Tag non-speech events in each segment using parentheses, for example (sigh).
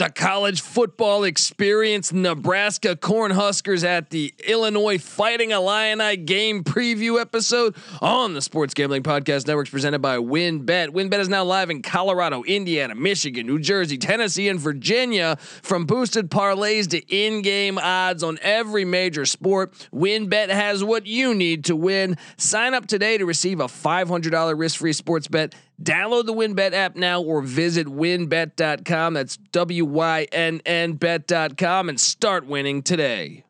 the college football experience. Nebraska Cornhuskers at the Illinois Fighting Illini game preview episode on the Sports Gambling Podcast Networks presented by WynnBet. WynnBet is now live in Colorado, Indiana, Michigan, New Jersey, Tennessee, and Virginia. From boosted parlays to in-game odds on every major sport, WynnBet has what you need to win. Sign up today to receive a $500 risk-free sports bet Download the WynnBet app now or visit wynnbet.com. That's W Y N N bet.com and start winning today.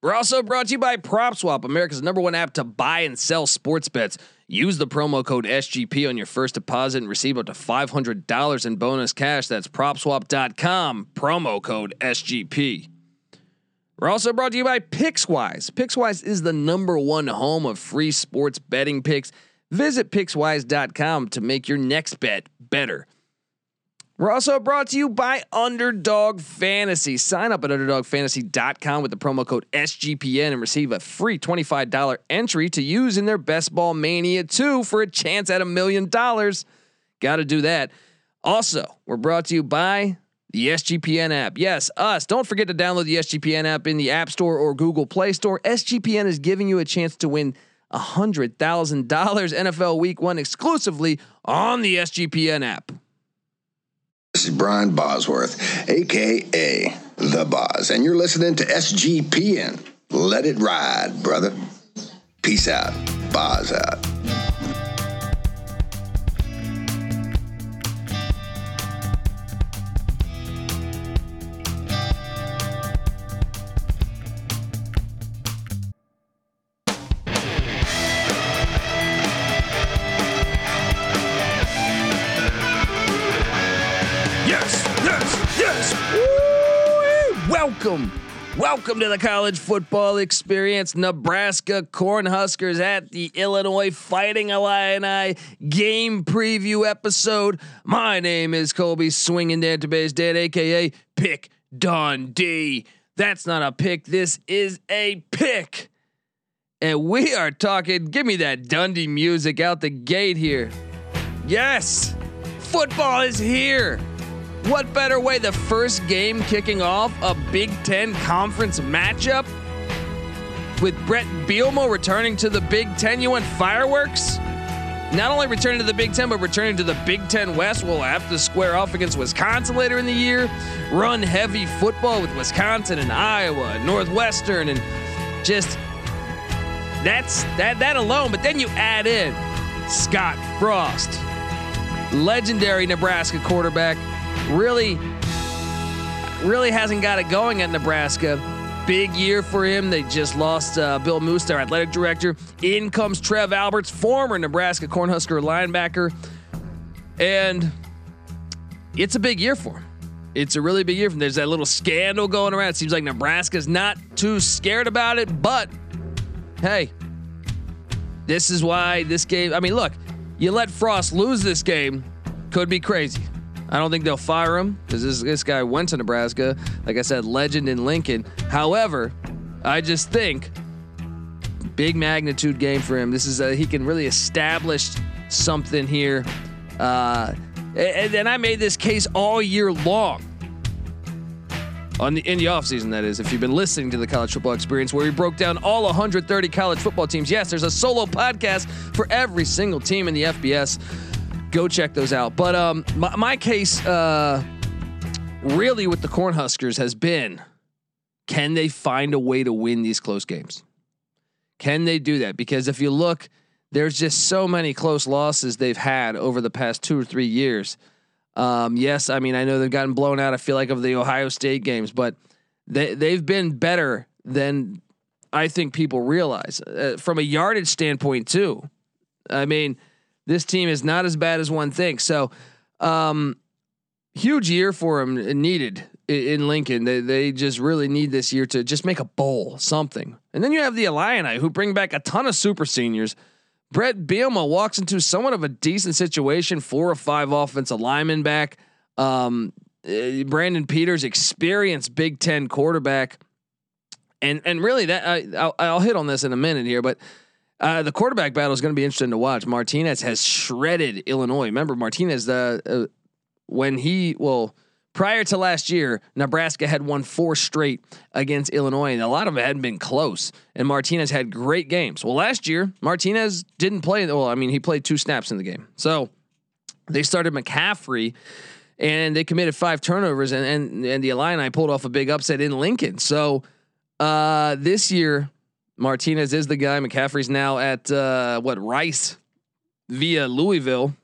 We're also brought to you by PropSwap, America's number one app to buy and sell sports bets. Use the promo code SGP on your first deposit and receive up to $500 in bonus cash. That's propswap.com, promo code SGP. We're also brought to you by PicksWise. PicksWise is the number one home of free sports betting picks. Visit Pickswise.com to make your next bet better. We're also brought to you by Underdog Fantasy. Sign up at UnderdogFantasy.com with the promo code SGPN and receive a free $25 entry to use in their Best Ball Mania 2 for a chance at a million dollars. Got to do that. Also, we're brought to you by the SGPN app. Yes, us. Don't forget to download the SGPN app in the App Store or Google Play Store. SGPN is giving you a chance to win $100,000 NFL Week 1 exclusively on the SGPN app. This is Brian Bosworth, aka The Boz, and you're listening to SGPN. Let it ride, brother. Peace out. Boz out. Welcome. Welcome to the college football experience. Nebraska Cornhuskers at the Illinois Fighting Illini game preview episode. My name is Colby Swinging Database Dad, aka Pick Dundee. That's not a pick. This is a pick. And we are talking. Give me that Dundee music out the gate here. Yes, football is here. What better way the first game kicking off a Big Ten conference matchup? With Brett Bielema returning to the Big Ten, you want fireworks? Not only returning to the Big Ten, but returning to the Big Ten West. We'll have to square off against Wisconsin later in the year. Run heavy football with Wisconsin and Iowa, and Northwestern, and just that's that that alone. But then you add in Scott Frost, legendary Nebraska quarterback really, really hasn't got it going at Nebraska. Big year for him. They just lost uh, Bill Moos, their athletic director. In comes Trev Alberts, former Nebraska Cornhusker linebacker. And it's a big year for him. It's a really big year for him. There's that little scandal going around. It seems like Nebraska's not too scared about it, but hey, this is why this game. I mean, look, you let Frost lose this game, could be crazy. I don't think they'll fire him because this this guy went to Nebraska. Like I said, legend in Lincoln. However, I just think big magnitude game for him. This is a, he can really establish something here. Uh, and, I made this case all year long. On the in the offseason, that is, if you've been listening to the college football experience, where we broke down all 130 college football teams. Yes, there's a solo podcast for every single team in the FBS go check those out. But um, my, my case uh, really with the Cornhuskers has been can they find a way to win these close games? Can they do that? Because if you look, there's just so many close losses they've had over the past two or three years. Um, yes, I mean I know they've gotten blown out. I feel like of the Ohio State games, but they they've been better than I think people realize uh, from a yardage standpoint too. I mean, this team is not as bad as one thinks. So, um, huge year for them needed in Lincoln. They they just really need this year to just make a bowl, something. And then you have the Illini who bring back a ton of super seniors. Brett Bielema walks into somewhat of a decent situation, four or five offensive linemen back. Um, uh, Brandon Peters, experienced Big Ten quarterback, and and really that I, I'll, I'll hit on this in a minute here, but uh, the quarterback battle is going to be interesting to watch. Martinez has shredded Illinois. Remember, Martinez, the uh, when he well prior to last year, Nebraska had won four straight against Illinois, and a lot of it hadn't been close. And Martinez had great games. Well, last year Martinez didn't play. Well, I mean, he played two snaps in the game, so they started McCaffrey. And they committed five turnovers, and and, and the Illini pulled off a big upset in Lincoln. So uh, this year, Martinez is the guy. McCaffrey's now at uh, what Rice via Louisville,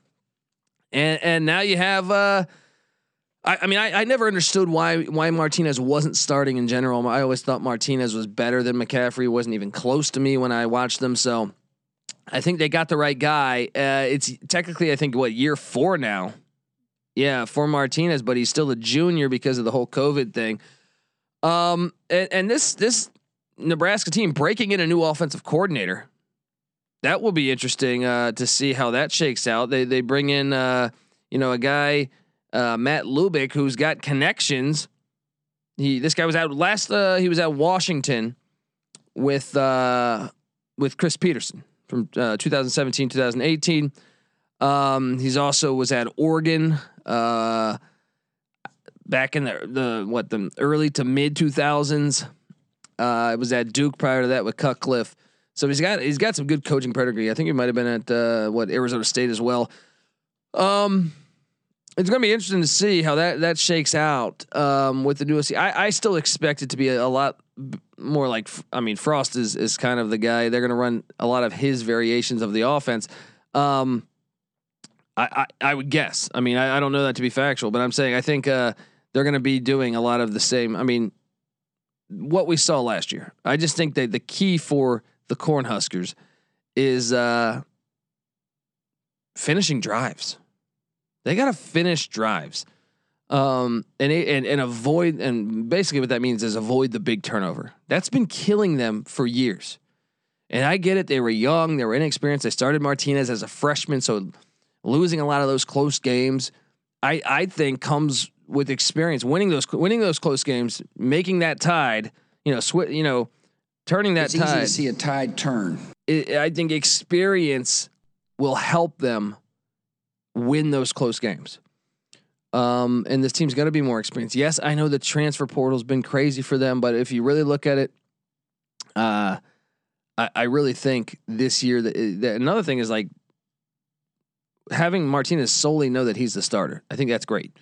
and and now you have. Uh, I, I mean, I, I never understood why why Martinez wasn't starting in general. I always thought Martinez was better than McCaffrey. wasn't even close to me when I watched them. So I think they got the right guy. Uh, it's technically, I think, what year four now. Yeah, for Martinez, but he's still a junior because of the whole COVID thing. Um, and, and this this Nebraska team breaking in a new offensive coordinator. That will be interesting uh, to see how that shakes out. They they bring in uh, you know a guy uh, Matt Lubick who's got connections. He this guy was out last. Uh, he was at Washington with uh, with Chris Petersen from uh, 2017 2018. Um, he's also was at Oregon uh, back in the the what the early to mid 2000s. Uh, it was at Duke prior to that with Cutcliffe. So he's got he's got some good coaching pedigree. I think he might have been at uh, what Arizona State as well. Um, it's going to be interesting to see how that that shakes out um, with the new OC. I, I still expect it to be a, a, lot more like I mean Frost is is kind of the guy. They're going to run a lot of his variations of the offense. Um, I, I, I would guess. I mean I, I don't know that to be factual, but I'm saying I think uh, they're going to be doing a lot of the same. I mean what we saw last year. I just think that the key for the Cornhuskers is uh, finishing drives. They got to finish drives, um, and and and avoid. And basically, what that means is avoid the big turnover. That's been killing them for years. And I get it. They were young. They were inexperienced. They started Martinez as a freshman, so losing a lot of those close games, I I think comes with experience, winning those winning those close games, making that tide, you know, sw- you know, turning that it's tide. easy to see a tide turn. It, I think experience will help them win those close games. Um, and this team's going to be more experienced. Yes, I know the transfer portal's been crazy for them, but if you really look at it, uh, I, I really think this year that, that another thing is like having Martinez solely know that he's the starter. I think that's great.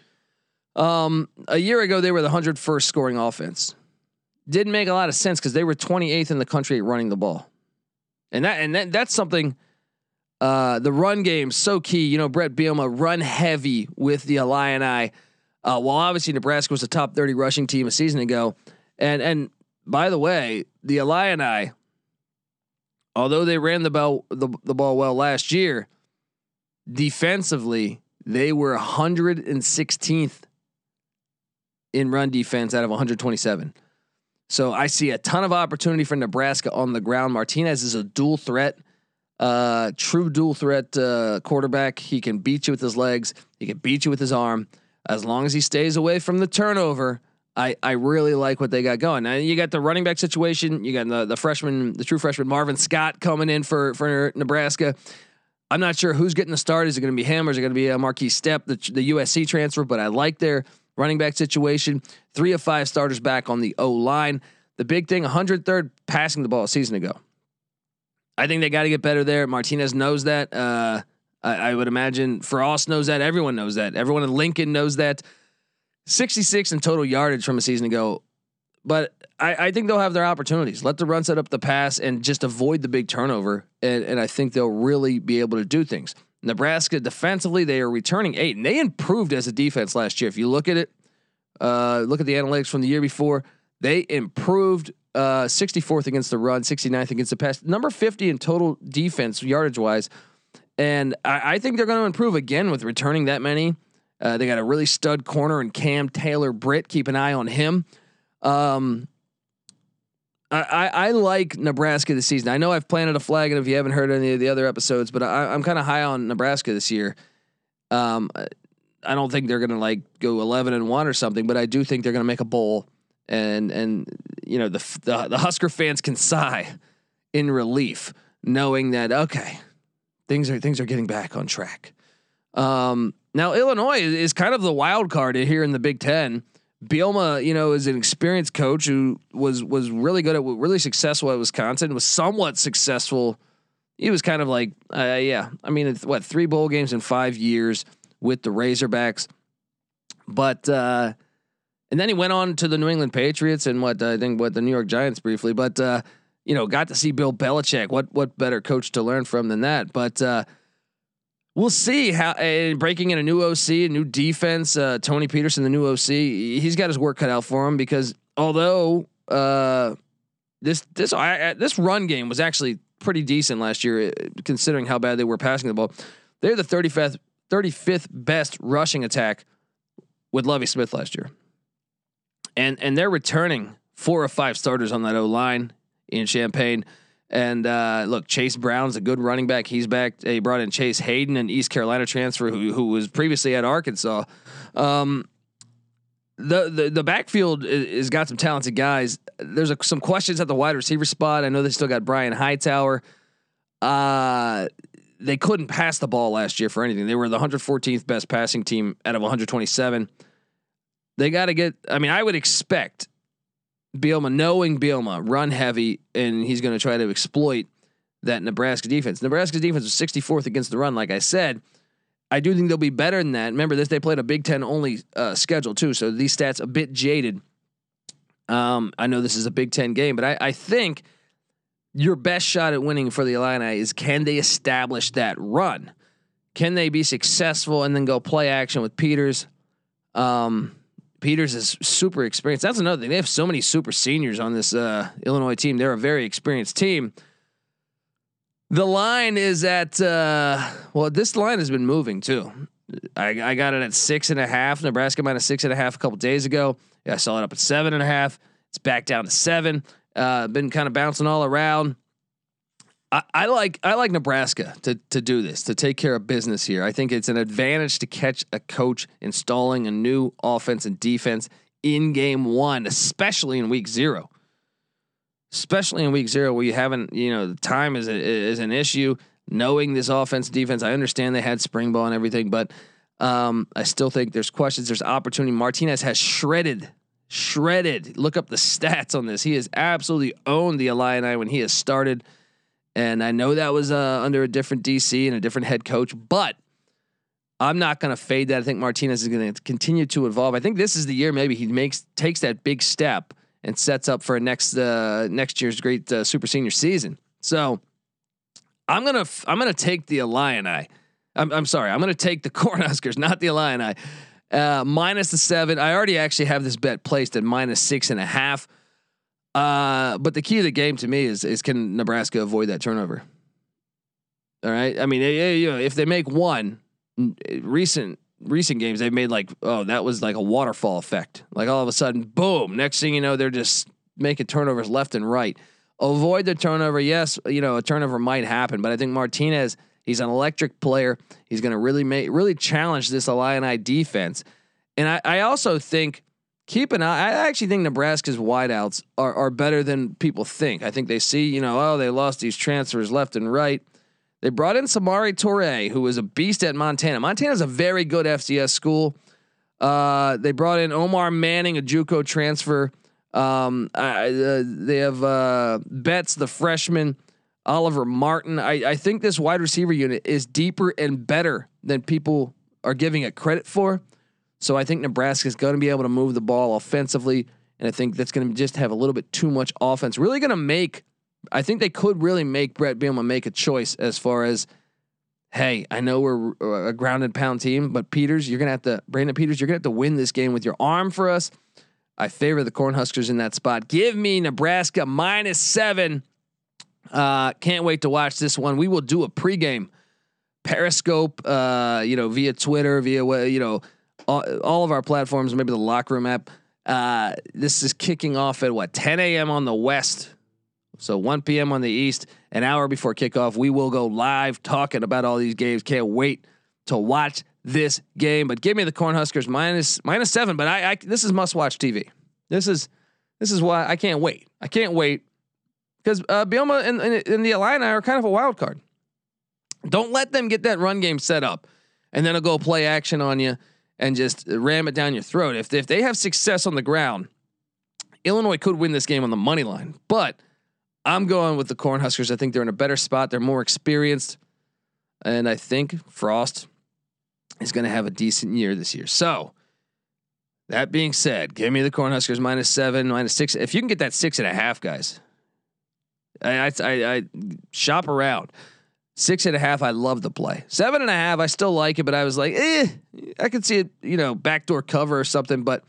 Um, a year ago, they were the 101st scoring offense. Didn't make a lot of sense because they were 28th in the country at running the ball, and that and that, that's something. Uh, the run game so key. You know, Brett Bielema run heavy with the Illini. Uh, while obviously Nebraska was a top 30 rushing team a season ago, and and by the way, the Illini, although they ran the ball the, the ball well last year, defensively they were 116th in run defense out of 127. So I see a ton of opportunity for Nebraska on the ground. Martinez is a dual threat, uh, true dual threat uh, quarterback. He can beat you with his legs. He can beat you with his arm. As long as he stays away from the turnover, I, I really like what they got going. Now you got the running back situation. You got the the freshman, the true freshman Marvin Scott coming in for for Nebraska. I'm not sure who's getting the start. Is it going to be him or is it going to be a Markese Stepp, the, the USC transfer? But I like their running back situation. Three of five starters back on the O line. The big thing, 103rd passing the ball a season ago. I think they got to get better there. Martinez knows that. Uh, I, I, would imagine Frost knows that. Everyone knows that. Everyone in Lincoln knows that. 66 in total yardage from a season ago. But I, I think they'll have their opportunities. Let the run set up the pass and just avoid the big turnover. And, and I think they'll really be able to do things. Nebraska defensively, they are returning eight, and they improved as a defense last year. If you look at it, uh, look at the analytics from the year before, they improved uh, 64th against the run, 69th against the pass, number 50 in total defense yardage wise. And I, I think they're going to improve again with returning that many. Uh, they got a really stud corner in Cam Taylor Britt. Keep an eye on him. Um, I, I, like Nebraska this season. I know I've planted a flag, and if you haven't heard any of the other episodes, but I, am kind of high on Nebraska this year. Um, I don't think they're gonna like go 11 and one or something, but I do think they're gonna make a bowl, and and you know the the, the Husker fans can sigh in relief knowing that okay, things are things are getting back on track. Um, Now Illinois is kind of the wild card here in the Big Ten. Bielema, you know, is an experienced coach who was was really good at really successful at Wisconsin. Was somewhat successful. He was kind of like, uh, yeah. I mean, what three bowl games in five years with the Razorbacks, but uh, and then he went on to the New England Patriots and what I think what the New York Giants briefly, but uh, you know, got to see Bill Belichick. What what better coach to learn from than that? But uh, we'll see how uh, breaking in a new OC, a new defense. Uh, Tony Petersen, the new OC, he's got his work cut out for him because although uh, this this I, this run game was actually pretty decent last year, uh, considering how bad they were passing the ball. They're the 35th 35th best rushing attack with Lovie Smith last year, and and they're returning four or five starters on that O line in Champaign. And uh, look, Chase Brown's a good running back. He's back. He brought in Chase Hayden, an East Carolina transfer who, who was previously at Arkansas. Um, the, the the backfield has got some talented guys. There's a, some questions at the wide receiver spot. I know they still got Brian Hightower. Uh, they couldn't pass the ball last year for anything. They were the 114th best passing team out of 127. They got to get. I mean, I would expect Bielema, knowing Bielema, run heavy, and he's going to try to exploit that Nebraska defense. Nebraska's defense was 64th against the run, like I said. I do think they'll be better than that. Remember, this they played a Big Ten only uh, schedule too, so these stats a bit jaded. Um, I know this is a Big Ten game, but I, I think your best shot at winning for the Illini is can they establish that run? Can they be successful and then go play action with Peters? Um, Peters is super experienced. That's another thing. They have so many super seniors on this uh, Illinois team. They're a very experienced team. The line is at uh, well, this line has been moving too. I, I got it at six and a half. Nebraska minus six and a half a couple days ago. Yeah, I saw it up at seven and a half. It's back down to seven. Uh, been kind of bouncing all around. I, like I like Nebraska to to do this to take care of business here. I think it's an advantage to catch a coach installing a new offense and defense in game one, especially in week zero. Especially in week zero, where you haven't, you know, the time is a, is an issue. Knowing this offense defense, I understand they had spring ball and everything, but um, I still think there's questions. There's opportunity. Martinez has shredded, shredded. Look up the stats on this. He has absolutely owned the Illini when he has started. And I know that was uh, under a different DC and a different head coach, but I'm not going to fade that. I think Martinez is going to continue to evolve. I think this is the year maybe he makes takes that big step and sets up for next uh, next year's great uh, super senior season. So I'm gonna I'm gonna take the Illini. I'm, I'm sorry. I'm gonna take the (laughs) Cornhuskers, not the Illini. Uh, minus the seven. I already actually have this bet placed at minus six and a half. Uh, but the key of the game to me is is can Nebraska avoid that turnover? All right. I mean, you know, if they make one, recent recent games they've made like oh that was like a waterfall effect. Like all of a sudden, boom! Next thing you know, they're just making turnovers left and right. Avoid the turnover. Yes, you know a turnover might happen, but I think Martinez he's an electric player. He's going to really make really challenge this Illini defense, and I, I also think keep an eye. I actually think Nebraska's wideouts are, are better than people think. I think they see, you know, oh, they lost these transfers left and right. They brought in Samori Toure, who was a beast at Montana. Montana's a very good FCS school. Uh, they brought in Omar Manning, a JUCO transfer. Um, uh, they have uh, Betts, the freshman, Oliver Martin. I, I think this wide receiver unit is deeper and better than people are giving it credit for. So I think Nebraska is going to be able to move the ball offensively, and I think that's going to just have a little bit too much offense. Really going to make. I think they could really make Brett Bielema make a choice as far as, hey, I know we're a grounded pound team, but Peters, you're gonna have to Brandon Peters, you're gonna have to win this game with your arm for us. I favor the Cornhuskers in that spot. Give me Nebraska minus seven. Uh, can't wait to watch this one. We will do a pregame Periscope, uh, you know, via Twitter, via you know all, all of our platforms, maybe the locker room app. Uh, this is kicking off at what 10 a.m. on the west, so 1 p.m. on the east. An hour before kickoff, we will go live talking about all these games. Can't wait to watch this game. But give me the Cornhuskers minus minus seven. But I, I this is must watch TV. This is this is why I can't wait. I can't wait because uh, and, and, and the Illini are kind of a wild card. Don't let them get that run game set up and then they'll go play action on you and just ram it down your throat. If if they have success on the ground, Illinois could win this game on the money line. But I'm going with the Cornhuskers. I think they're in a better spot. They're more experienced, and I think Frost is going to have a decent year this year. So. That being said, give me the Cornhuskers minus seven, minus six. If you can get that six and a half, guys, I, I, I, shop around. Six and a half, I love the play. Seven and a half, I still like it, but I was like, eh, I could see it, you know, backdoor cover or something. But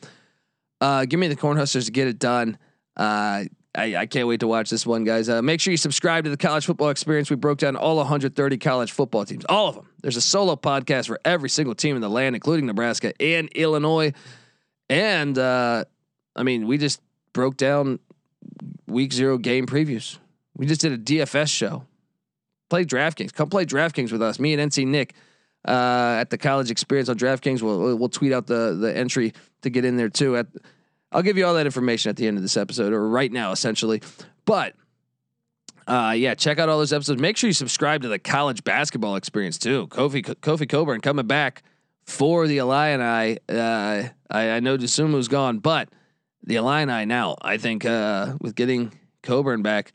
uh, give me the Cornhuskers to get it done. Uh, I, I, can't wait to watch this one, guys. Uh, make sure you subscribe to the College Football Experience. We broke down all 130 college football teams, all of them. There's a solo podcast for every single team in the land, including Nebraska and Illinois. And uh, I mean, we just broke down week zero game previews. We just did a DFS show. Play DraftKings. Come play DraftKings with us. Me and NC Nick uh, at the college experience on DraftKings. We'll we'll tweet out the the entry to get in there too. At I'll give you all that information at the end of this episode or right now, essentially. But uh, yeah, check out all those episodes. Make sure you subscribe to the college basketball experience too. Kofi Kofi Cockburn coming back for the Illini. Uh, I, I know Dosunmu's gone, but the Illini now, I think, uh, with getting Cockburn back,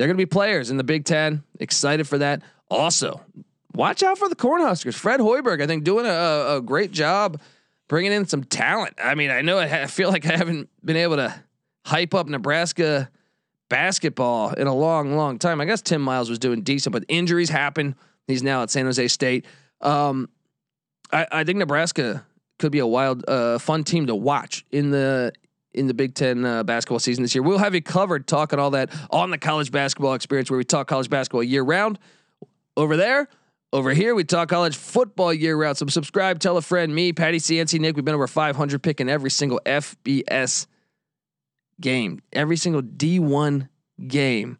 they're going to be players in the Big Ten. Excited for that. Also, watch out for the Cornhuskers. Fred Hoiberg, I think, doing a, a great job bringing in some talent. I mean, I know I, ha- I feel like I haven't been able to hype up Nebraska basketball in a long, long time. I guess Tim Miles was doing decent, but injuries happen. He's now at San Jose State. Um, I, I, think Nebraska could be a wild, uh, fun team to watch in the in the Big Ten uh, basketball season this year. We'll have you covered talking all that on the college basketball experience where we talk college basketball year round. Over there, over here, we talk college football year round. So subscribe, tell a friend. Me, Patty CNC, Nick, we've been over 500 picking every single FBS game, every single D1 game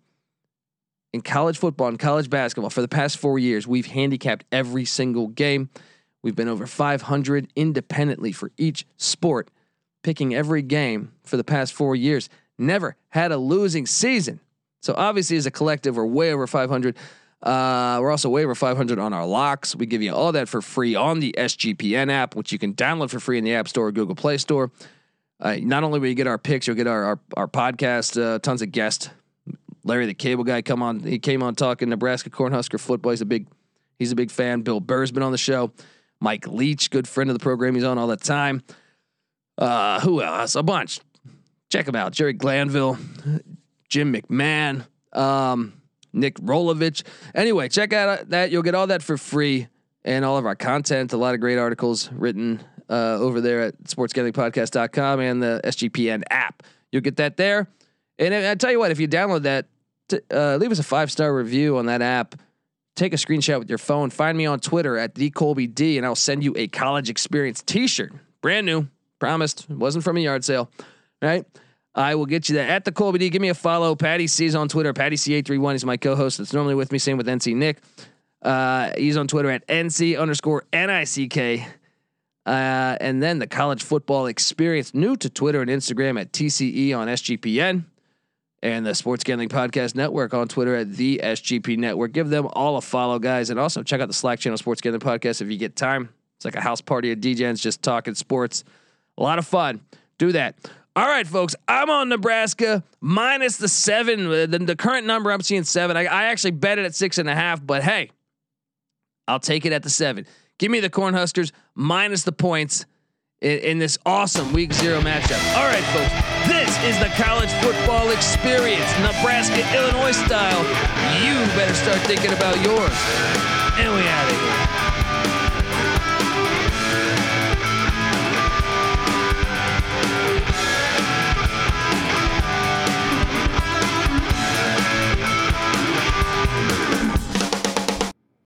in college football and college basketball for the past four years. We've handicapped every single game. We've been over 500 independently for each sport picking every game for the past four years. Never had a losing season. So obviously, as a collective, we're way over 500. Uh, we're also way over 500 on our locks. We give you all that for free on the SGPN app, which you can download for free in the App Store or Google Play Store. Uh, not only will you get our picks, you'll get our our, our podcast, uh, tons of guests. Larry the Cable Guy come on. He came on talking Nebraska Cornhusker football. He's a big he's a big fan. Bill Burr's been on the show. Mike Leach, good friend of the program. He's on all the time. Uh, who else? A bunch. Check them out. Jerry Glanville, Jim McMahon, um, Nick Rolovich. Anyway, check out that. You'll get all that for free and all of our content. A lot of great articles written uh, over there at sportsgamblingpodcast.com and the SGPN app. You'll get that there. And I tell you what, if you download that, uh, leave us a five star review on that app. Take a screenshot with your phone. Find me on Twitter at the Colby D, and I'll send you a college experience T-shirt, brand new. Promised. It wasn't from a yard sale. Right? I will get you that at the Colby D. Give me a follow. Patty C's on Twitter. Patty C831 is my co-host. That's normally with me. Same with NC Nick. Uh, he's on Twitter at NC underscore NICK. Uh, and then the college football experience new to Twitter and Instagram at TCE on SGPN and the Sports Gambling Podcast Network on Twitter at the SGP Network. Give them all a follow, guys. And also check out the Slack channel Sports Gambling Podcast if you get time. It's like a house party of DJs just talking sports. A lot of fun. Do that. All right, folks. I'm on Nebraska minus the seven. Uh, the, the current number I'm seeing seven. I, I, actually bet it at six and a half, but hey, I'll take it at the seven. Give me the Cornhuskers minus the points in, in this awesome Week Zero matchup. All right, folks. This is the college football experience, Nebraska Illinois style. You better start thinking about yours. And we out of here.